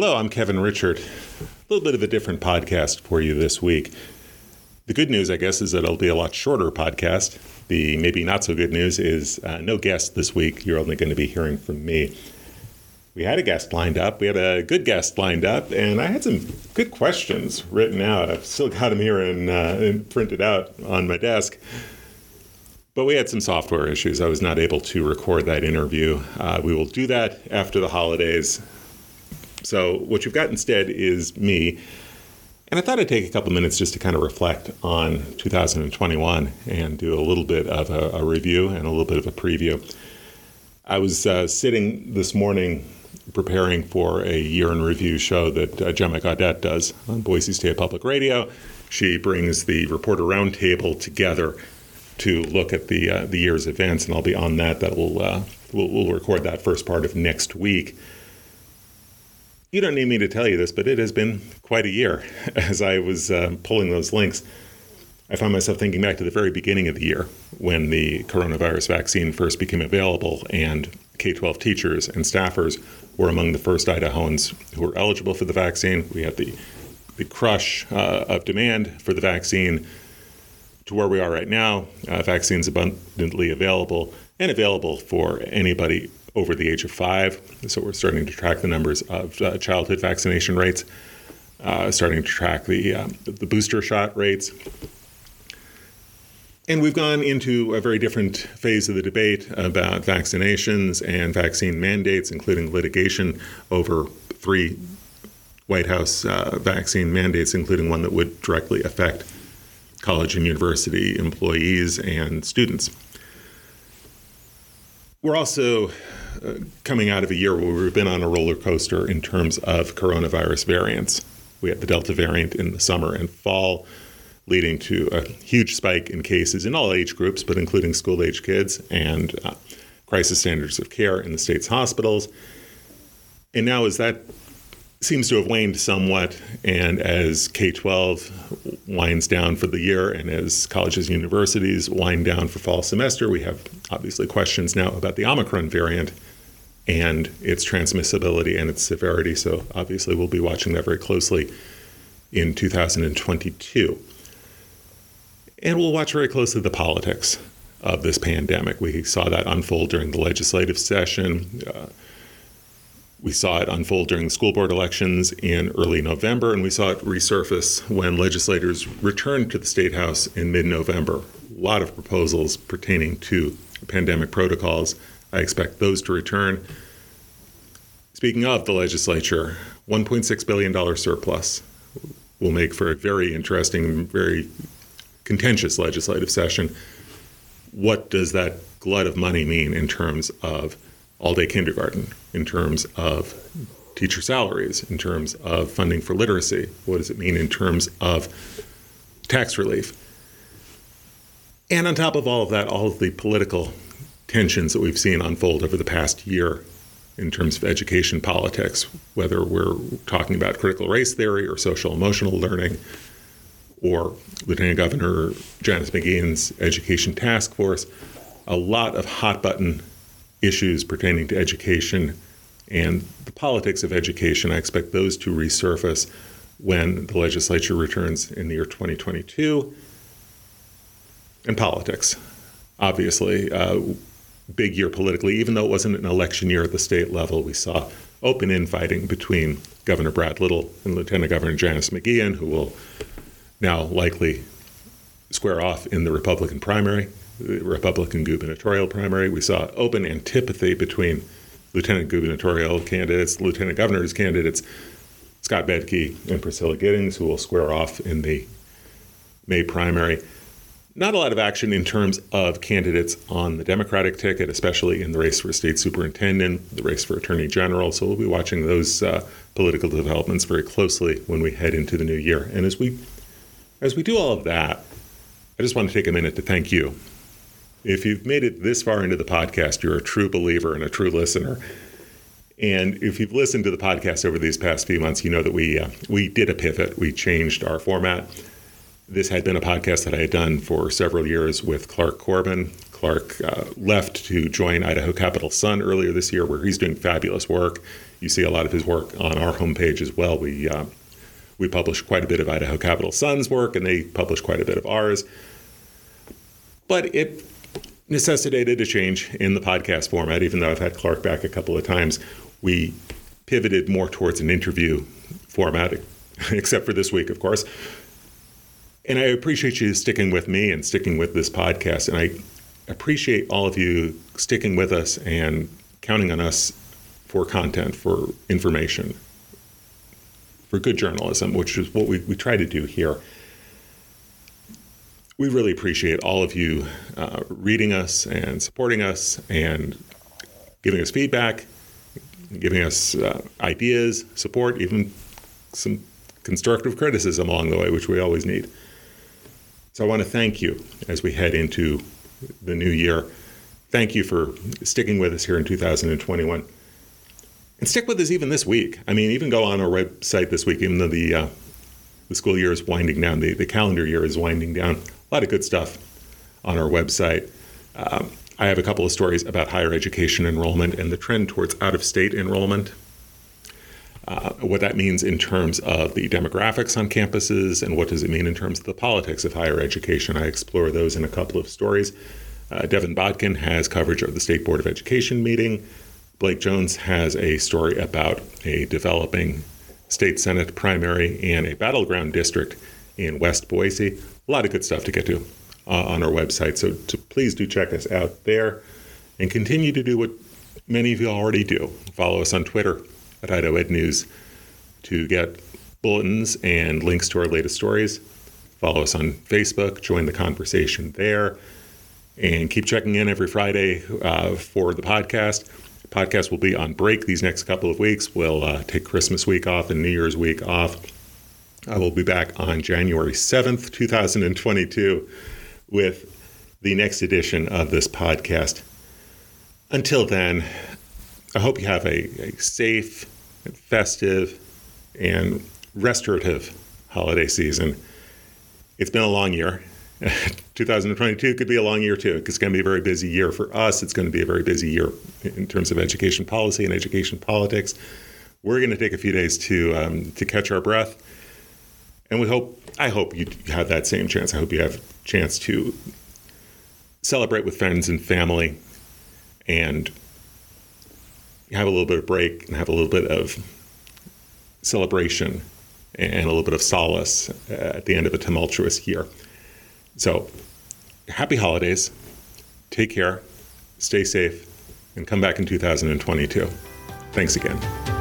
Hello, I'm Kevin Richert. A little bit of a different podcast for you this week. The good news, I guess, is that it'll be a lot shorter podcast. The maybe not so good news is uh, no guest this week. You're only going to be hearing from me. We had a guest lined up. We had a good guest lined up, and I had some good questions written out. I've still got them here and, uh, printed out on my desk. But we had some software issues. I was not able to record that interview. Uh, we will do that after the holidays. So, what you've got instead is me. And I thought I'd take a couple minutes just to kind of reflect on 2021 and do a little bit of a, a review and a little bit of a preview. I was uh, sitting this morning preparing for a year in review show that uh, Gemma Gaudette does on Boise State Public Radio. She brings the reporter roundtable together to look at the uh, the year's events, and I'll be on that. That will uh, we'll, we'll record that first part of next week. You don't need me to tell you this, but it has been quite a year. As I was uh, pulling those links, I found myself thinking back to the very beginning of the year when the coronavirus vaccine first became available, and K 12 teachers and staffers were among the first Idahoans who were eligible for the vaccine. We had the, the crush uh, of demand for the vaccine to where we are right now. Uh, vaccines abundantly available and available for anybody over the age of five. So we're starting to track the numbers of uh, childhood vaccination rates, uh, starting to track the, uh, the booster shot rates. And we've gone into a very different phase of the debate about vaccinations and vaccine mandates, including litigation over three White House uh, vaccine mandates, including one that would directly affect college and university employees and students. We're also coming out of a year where we've been on a roller coaster in terms of coronavirus variants. We had the Delta variant in the summer and fall, leading to a huge spike in cases in all age groups, but including school age kids and uh, crisis standards of care in the state's hospitals. And now, as that seems to have waned somewhat, and as K 12 winds down for the year, and as colleges and universities wind down for fall semester, we have obviously questions now about the Omicron variant and its transmissibility and its severity. So, obviously, we'll be watching that very closely in 2022. And we'll watch very closely the politics of this pandemic. We saw that unfold during the legislative session. Uh, we saw it unfold during the school board elections in early November, and we saw it resurface when legislators returned to the State House in mid November. A lot of proposals pertaining to pandemic protocols. I expect those to return. Speaking of the legislature, $1.6 billion surplus will make for a very interesting, very contentious legislative session. What does that glut of money mean in terms of all day kindergarten, in terms of teacher salaries, in terms of funding for literacy? What does it mean in terms of tax relief? And on top of all of that, all of the political tensions that we've seen unfold over the past year in terms of education politics, whether we're talking about critical race theory or social emotional learning, or Lieutenant Governor Janice McGeachin's education task force, a lot of hot button issues pertaining to education and the politics of education. I expect those to resurface when the legislature returns in the year 2022. And politics, obviously, uh, big year politically, even though it wasn't an election year at the state level, we saw open infighting between Governor Brad Little and Lieutenant Governor Janice McGeachin, who will now likely square off in the Republican primary the Republican gubernatorial primary. We saw open antipathy between lieutenant gubernatorial candidates, lieutenant governor's candidates, Scott Bedke and Priscilla Giddings, who will square off in the May primary. Not a lot of action in terms of candidates on the Democratic ticket, especially in the race for state superintendent, the race for attorney general. So we'll be watching those uh, political developments very closely when we head into the new year. And as we as we do all of that, I just want to take a minute to thank you if you've made it this far into the podcast, you're a true believer and a true listener. And if you've listened to the podcast over these past few months, you know that we uh, we did a pivot. We changed our format. This had been a podcast that I had done for several years with Clark Corbin. Clark uh, left to join Idaho Capital Sun earlier this year, where he's doing fabulous work. You see a lot of his work on our homepage as well. We uh, we publish quite a bit of Idaho Capital Sun's work, and they publish quite a bit of ours. But it necessitated a change in the podcast format, even though I've had Clark back a couple of times. We pivoted more towards an interview format, except for this week, of course. And I appreciate you sticking with me and sticking with this podcast. And I appreciate all of you sticking with us and counting on us for content, for information, for good journalism, which is what we, we try to do here. We really appreciate all of you uh, reading us and supporting us and giving us feedback, giving us uh, ideas, support, even some constructive criticism along the way, which we always need. So I want to thank you as we head into the new year. Thank you for sticking with us here in 2021. And stick with us even this week. I mean, even go on our website this week, even though the uh, the school year is winding down, the, the calendar year is winding down. A lot of good stuff on our website. Um, I have a couple of stories about higher education enrollment and the trend towards out of state enrollment. Uh, what that means in terms of the demographics on campuses and what does it mean in terms of the politics of higher education. I explore those in a couple of stories. Uh, Devin Bodkin has coverage of the State Board of Education meeting. Blake Jones has a story about a developing state senate primary and a battleground district in West Boise. A lot of good stuff to get to uh, on our website. So to, please do check us out there and continue to do what many of you already do. Follow us on Twitter Idaho Ed News to get bulletins and links to our latest stories. Follow us on Facebook, join the conversation there, and keep checking in every Friday uh, for the podcast. The podcast will be on break these next couple of weeks. We'll uh, take Christmas week off and New Year's week off. I will be back on January 7th, 2022, with the next edition of this podcast. Until then, I hope you have a, a safe, festive, and restorative holiday season. It's been a long year. 2022 could be a long year too. It's going to be a very busy year for us. It's going to be a very busy year in terms of education policy and education politics. We're going to take a few days to um, to catch our breath, and we hope. I hope you have that same chance. I hope you have a chance to celebrate with friends and family, and have a little bit of break and have a little bit of celebration and a little bit of solace uh, at the end of a tumultuous year. So, happy holidays. Take care, stay safe, and come back in 2022. Thanks again.